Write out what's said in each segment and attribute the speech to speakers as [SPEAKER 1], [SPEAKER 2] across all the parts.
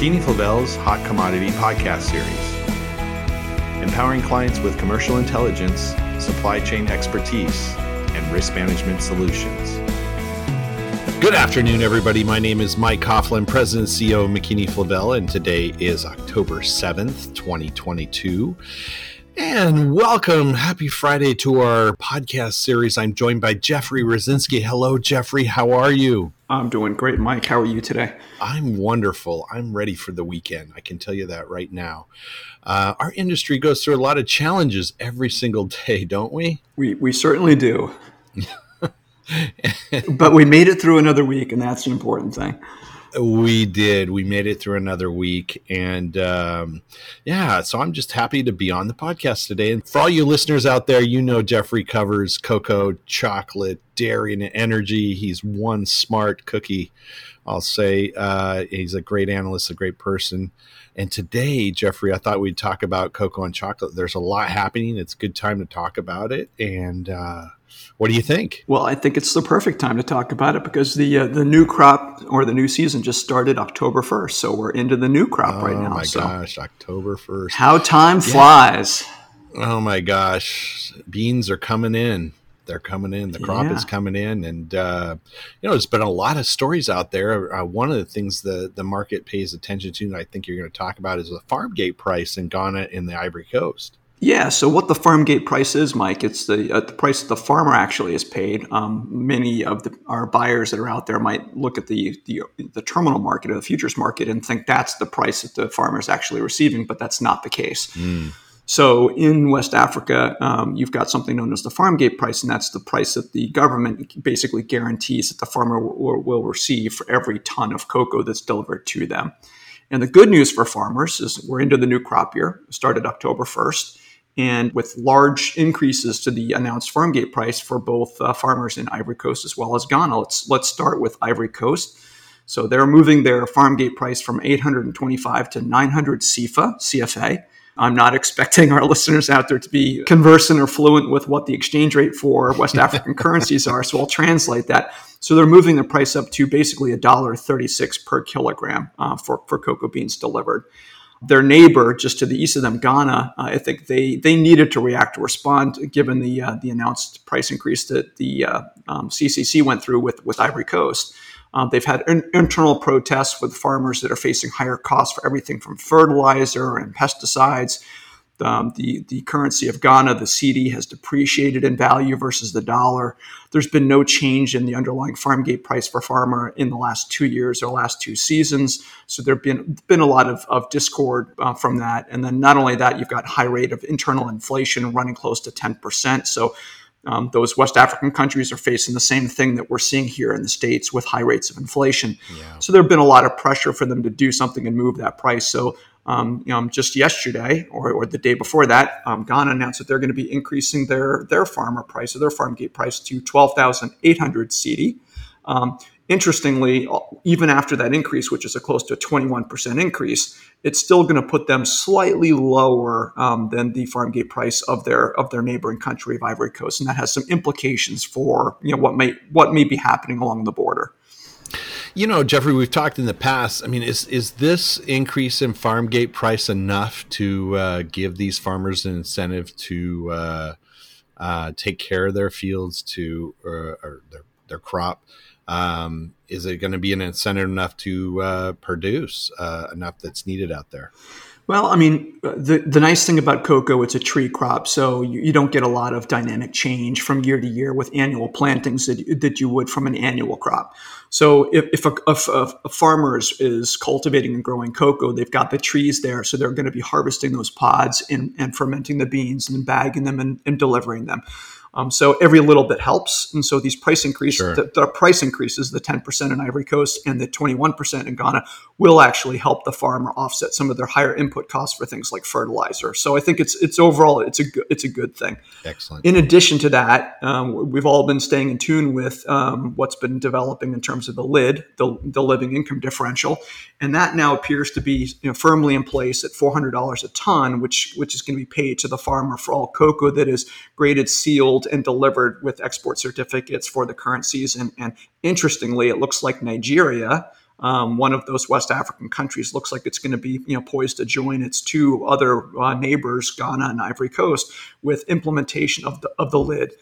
[SPEAKER 1] McKeany Flavell's Hot Commodity podcast series, empowering clients with commercial intelligence, supply chain expertise, and risk management solutions. Good afternoon, everybody. My name is Mike Coughlin, President CEO of McKeany Flavell, and today is October 7th, 2022. And welcome. Happy Friday to our podcast series. I'm joined by Jeffrey Rosinski. Hello, Jeffrey. How are you?
[SPEAKER 2] I'm doing great, Mike. How are you today?
[SPEAKER 1] I'm wonderful. I'm ready for the weekend. I can tell you that right now. Uh, our industry goes through a lot of challenges every single day, don't we?
[SPEAKER 2] We, we certainly do. but we made it through another week, and that's an important thing.
[SPEAKER 1] We did. We made it through another week. And um, yeah, so I'm just happy to be on the podcast today. And for all you listeners out there, you know Jeffrey covers cocoa, chocolate, dairy, and energy. He's one smart cookie, I'll say. Uh, he's a great analyst, a great person. And today, Jeffrey, I thought we'd talk about cocoa and chocolate. There's a lot happening. It's a good time to talk about it. And uh, what do you think?
[SPEAKER 2] Well, I think it's the perfect time to talk about it because the uh, the new crop or the new season just started October first, so we're into the new crop
[SPEAKER 1] oh,
[SPEAKER 2] right now.
[SPEAKER 1] Oh my
[SPEAKER 2] so
[SPEAKER 1] gosh, October first!
[SPEAKER 2] How time yeah. flies!
[SPEAKER 1] Oh my gosh, beans are coming in. They're coming in. The crop yeah. is coming in, and uh, you know, there's been a lot of stories out there. Uh, one of the things the the market pays attention to, and I think you're going to talk about, is the farm gate price in Ghana and the Ivory Coast.
[SPEAKER 2] Yeah. So what the farm gate price is, Mike? It's the uh, the price that the farmer actually is paid. Um, many of the, our buyers that are out there might look at the, the the terminal market or the futures market and think that's the price that the farmer is actually receiving, but that's not the case. Mm. So in West Africa, um, you've got something known as the farm gate price, and that's the price that the government basically guarantees that the farmer will, will receive for every ton of cocoa that's delivered to them. And the good news for farmers is we're into the new crop year, started October 1st and with large increases to the announced farm gate price for both uh, farmers in Ivory Coast as well as Ghana. Let's let's start with Ivory Coast. So they're moving their farm gate price from 825 to 900 CFA, CFA. I'm not expecting our listeners out there to be conversant or fluent with what the exchange rate for West African currencies are, so I'll translate that. So they're moving the price up to basically $1.36 per kilogram uh, for, for cocoa beans delivered their neighbor just to the east of them, Ghana, uh, I think they they needed to react to respond given the uh, the announced price increase that the uh, um, CCC went through with with Ivory Coast. Um, they've had in- internal protests with farmers that are facing higher costs for everything from fertilizer and pesticides um, the, the currency of Ghana, the cedi, has depreciated in value versus the dollar. There's been no change in the underlying farm gate price for farmer in the last two years or last two seasons. So there have been, been a lot of, of discord uh, from that. And then not only that, you've got high rate of internal inflation running close to 10%. So um, those West African countries are facing the same thing that we're seeing here in the States with high rates of inflation. Yeah. So there have been a lot of pressure for them to do something and move that price. So um, you know, just yesterday or, or the day before that, um, Ghana announced that they're going to be increasing their their farmer price or their farm gate price to twelve thousand eight hundred cedi. Um, interestingly, even after that increase, which is a close to a twenty one percent increase, it's still going to put them slightly lower um, than the farm gate price of their of their neighboring country of Ivory Coast, and that has some implications for you know what may what may be happening along the border.
[SPEAKER 1] You know, Jeffrey, we've talked in the past. I mean, is is this increase in farm gate price enough to uh, give these farmers an incentive to uh, uh, take care of their fields to or, or their their crop? Um, is it going to be an incentive enough to uh, produce uh, enough that's needed out there?
[SPEAKER 2] Well, I mean, the, the nice thing about cocoa, it's a tree crop, so you, you, don't get a lot of dynamic change from year to year with annual plantings that, that you would from an annual crop. So if, if, a, if a, farmer is, is, cultivating and growing cocoa, they've got the trees there, so they're going to be harvesting those pods and, and fermenting the beans and bagging them and, and delivering them. Um, so every little bit helps. And so these price increases, sure. the, the, price increases, the 10% in Ivory Coast and the 21% in Ghana will actually help the farmer offset some of their higher input costs for things like fertilizer. So I think it's, it's overall, it's a good, it's a good thing.
[SPEAKER 1] Excellent.
[SPEAKER 2] In addition to that, um, we've all been staying in tune with um, what's been developing in terms of the lid, the, the living income differential. And that now appears to be you know, firmly in place at $400 a ton, which, which is going to be paid to the farmer for all cocoa that is graded, sealed, and delivered with export certificates for the current season. And interestingly, it looks like Nigeria um, one of those West African countries looks like it's going to be you know poised to join its two other uh, neighbors, Ghana and Ivory Coast, with implementation of the of the lid.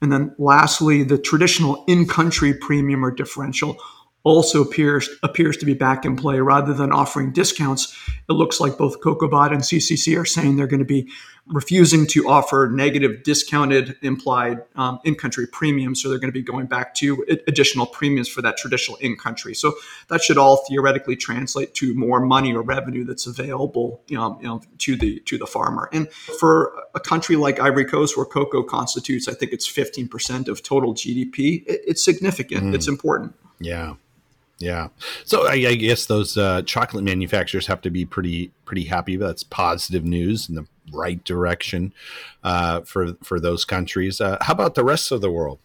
[SPEAKER 2] And then lastly, the traditional in-country premium or differential also appears appears to be back in play rather than offering discounts. It looks like both COCOBOD and CCC are saying they're going to be refusing to offer negative discounted implied um, in-country premiums, so they're going to be going back to additional premiums for that traditional in-country. So that should all theoretically translate to more money or revenue that's available, you know, you know, to the to the farmer. And for a country like Ivory Coast, where cocoa constitutes, I think it's 15% of total GDP, it, it's significant. Mm. It's important.
[SPEAKER 1] Yeah. Yeah. So I, I guess those uh, chocolate manufacturers have to be pretty pretty happy. That's positive news in the right direction uh, for for those countries. Uh, how about the rest of the world?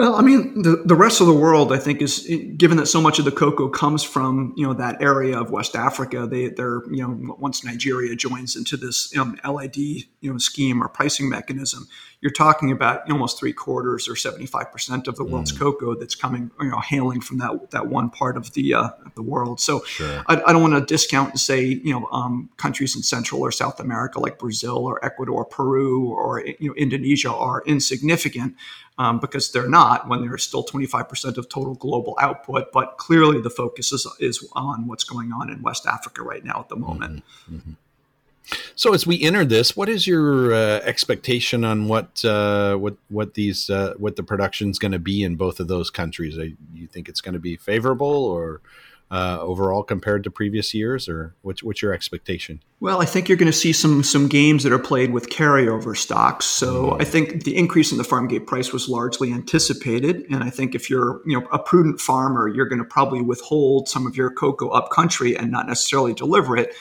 [SPEAKER 2] Well, I mean, the, the rest of the world, I think, is given that so much of the cocoa comes from you know that area of West Africa. They they're you know once Nigeria joins into this um, LID you know scheme or pricing mechanism, you're talking about almost three quarters or 75 percent of the world's mm. cocoa that's coming you know hailing from that that one part of the uh, of the world. So sure. I, I, don't want to discount and say you know um, countries in Central or South America like Brazil or Ecuador, Peru, or you know Indonesia are insignificant um, because they're not when they're still 25% of total global output. But clearly, the focus is, is on what's going on in West Africa right now at the moment. Mm-hmm. Mm-hmm.
[SPEAKER 1] So as we enter this, what is your uh, expectation on what uh, what what these uh, what the production is going to be in both of those countries? Do you think it's going to be favorable or uh, overall compared to previous years, or what's, what's your expectation?
[SPEAKER 2] Well, I think you're going to see some some games that are played with carryover stocks. So mm-hmm. I think the increase in the farm gate price was largely anticipated, and I think if you're you know a prudent farmer, you're going to probably withhold some of your cocoa up country and not necessarily deliver it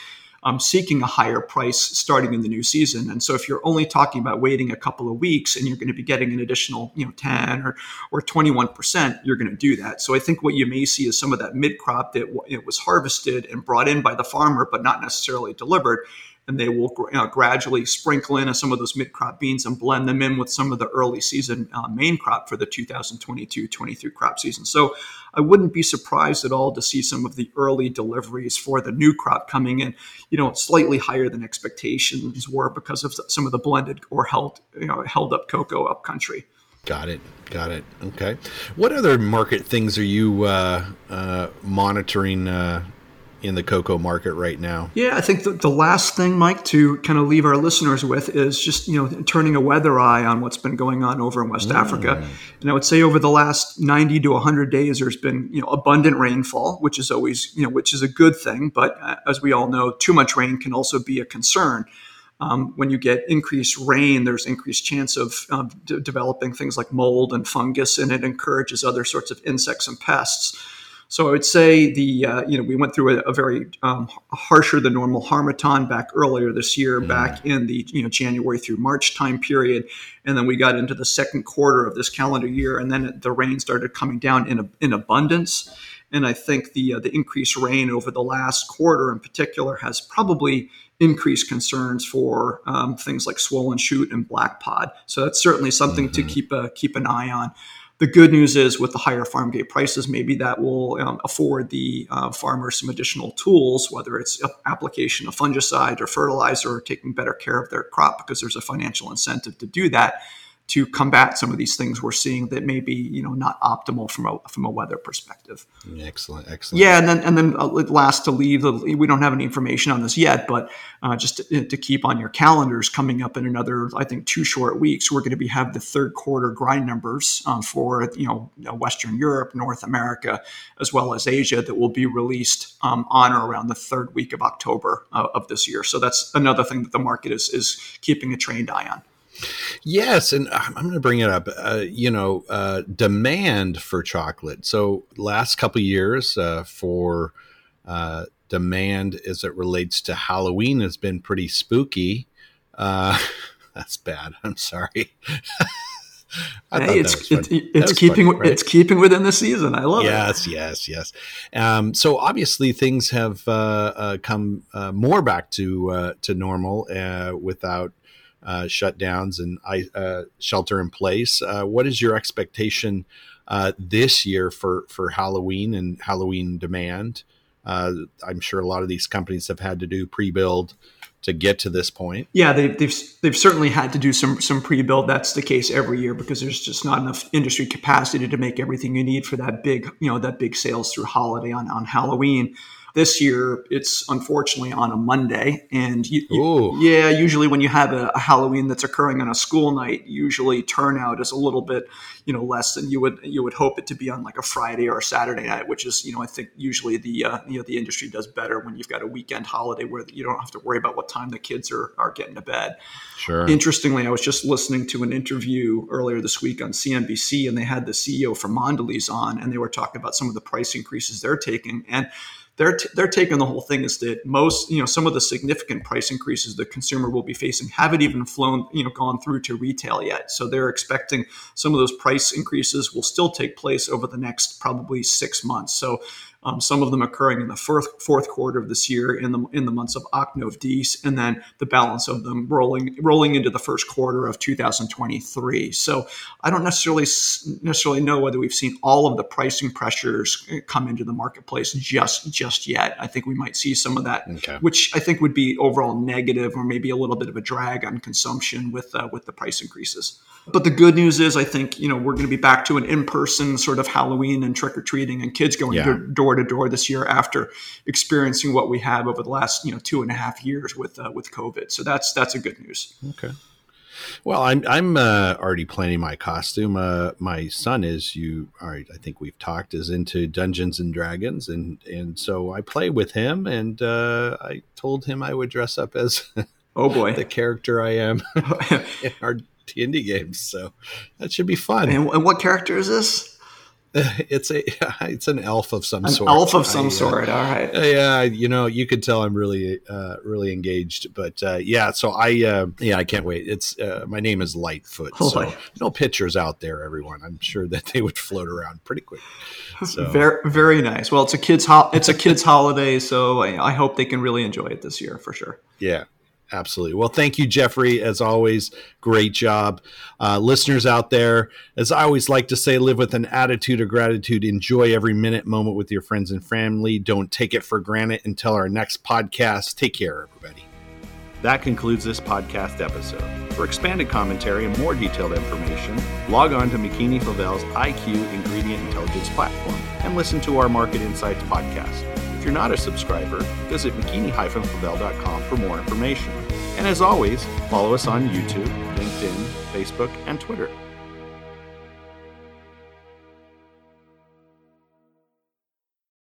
[SPEAKER 2] um, seeking a higher price starting in the new season. And so if you're only talking about waiting a couple of weeks and you're going to be getting an additional, you know, 10 or, or 21%, you're going to do that. So I think what you may see is some of that mid crop that it was harvested and brought in by the farmer, but not necessarily delivered and they will you know, gradually sprinkle in some of those mid crop beans and blend them in with some of the early season uh, main crop for the 2022 23 crop season. So I wouldn't be surprised at all to see some of the early deliveries for the new crop coming in, you know, slightly higher than expectations were because of some of the blended or held, you know, held up cocoa up country.
[SPEAKER 1] Got it. Got it. Okay. What other market things are you uh, uh, monitoring uh, in the cocoa market right now?
[SPEAKER 2] Yeah, I think the, the last thing, Mike, to kind of leave our listeners with is just you know turning a weather eye on what's been going on over in West mm. Africa. And I would say over the last 90 to 100 days, there's been you know abundant rainfall, which is always you know which is a good thing. But uh, as we all know, too much rain can also be a concern. Um, when you get increased rain, there's increased chance of um, d- developing things like mold and fungus, and it encourages other sorts of insects and pests. So I would say the uh, you know we went through a, a very um, harsher than normal harmattan back earlier this year, mm. back in the you know January through March time period, and then we got into the second quarter of this calendar year, and then the rain started coming down in in abundance. And I think the uh, the increased rain over the last quarter, in particular, has probably increased concerns for um, things like swollen shoot and black pod. So that's certainly something mm-hmm. to keep a, keep an eye on. The good news is with the higher farm gate prices, maybe that will um, afford the uh, farmers some additional tools, whether it's application of fungicide or fertilizer or taking better care of their crop because there's a financial incentive to do that to combat some of these things we're seeing that may be you know not optimal from a from a weather perspective.
[SPEAKER 1] Excellent, excellent.
[SPEAKER 2] Yeah, and then and then uh, last to leave, we don't have any information on this yet, but uh, just to, to, keep on your calendars, coming up in another I think two short weeks, we're going to be have the third quarter grind numbers um, for you know Western Europe, North America, as well as Asia that will be released um, on or around the third week of October uh, of this year. So that's another thing that the market is is keeping a trained eye on.
[SPEAKER 1] Yes, and I'm going to bring it up. Uh, you know, uh, demand for chocolate. So, last couple years uh, for uh, demand as it relates to Halloween has been pretty spooky. Uh, that's bad. I'm sorry.
[SPEAKER 2] hey, it's it, it's keeping funny, right? it's keeping within the season. I love
[SPEAKER 1] yes, it. Yes, yes, yes. Um, so obviously things have uh, come more back to to normal without uh, shutdowns and uh, shelter in place. Uh, what is your expectation uh, this year for for Halloween and Halloween demand. Uh, I'm sure a lot of these companies have had to do pre-build to get to this point.
[SPEAKER 2] Yeah, they, they've they've certainly had to do some some pre-build. That's the case every year because there's just not enough industry capacity to make everything you need for that big you know that big sales through holiday on on Halloween. This year, it's unfortunately on a Monday, and you, you, yeah, usually when you have a, a, Halloween that's occurring on a school night, usually turnout is a little bit, you know, less than you would you would hope it to be on like a Friday or a Saturday night, which is, you know, I think usually the uh, you know the industry does better when you've got a weekend holiday where you don't have to worry about what time the kids are are getting to bed.
[SPEAKER 1] Sure.
[SPEAKER 2] Interestingly, I was just listening to an interview earlier this week on CNBC, and they had the CEO from Mondelez on, and they were talking about some of the price increases they're taking, and they're t- they're taking the whole thing is that most you know some of the significant price increases the consumer will be facing haven't even flown you know gone through to retail yet so they're expecting some of those price increases will still take place over the next probably six months so um, some of them occurring in the fourth, fourth quarter of this year in the in the months of Oktober, and then the balance of them rolling rolling into the first quarter of 2023. So I don't necessarily necessarily know whether we've seen all of the pricing pressures uh, come into the marketplace just just yet. I think we might see some of that, okay. which I think would be overall negative or maybe a little bit of a drag on consumption with uh, with the price increases. But the good news is, I think you know we're going to be back to an in-person sort of Halloween and trick or treating and kids going yeah. door to door this year after experiencing what we have over the last you know two and a half years with uh, with COVID. So that's that's a good news.
[SPEAKER 1] Okay. Well, I'm I'm uh, already planning my costume. Uh, my son is you. All right, I think we've talked is into Dungeons and Dragons, and and so I play with him, and uh, I told him I would dress up as
[SPEAKER 2] oh boy
[SPEAKER 1] the character I am in our indie games. So that should be fun.
[SPEAKER 2] And, and what character is this?
[SPEAKER 1] It's a it's an elf of some
[SPEAKER 2] an
[SPEAKER 1] sort.
[SPEAKER 2] Elf of some I, uh, sort. Uh, All right.
[SPEAKER 1] Yeah, you know, you could tell I'm really uh, really engaged. But uh, yeah, so I uh, yeah, I can't wait. It's uh, my name is Lightfoot. Oh, so no pictures out there, everyone. I'm sure that they would float around pretty quick.
[SPEAKER 2] So. Very very nice. Well, it's a kids ho- it's a kids holiday, so I, I hope they can really enjoy it this year for sure.
[SPEAKER 1] Yeah, Absolutely. Well, thank you, Jeffrey. As always, great job. Uh, listeners out there, as I always like to say, live with an attitude of gratitude. Enjoy every minute, moment with your friends and family. Don't take it for granted until our next podcast. Take care, everybody.
[SPEAKER 3] That concludes this podcast episode. For expanded commentary and more detailed information, log on to McKeany-Flavell's IQ Ingredient Intelligence platform and listen to our Market Insights podcast. If you're not a subscriber, visit mckeany-flavell.com for more information. And as always, follow us on YouTube, LinkedIn, Facebook, and Twitter.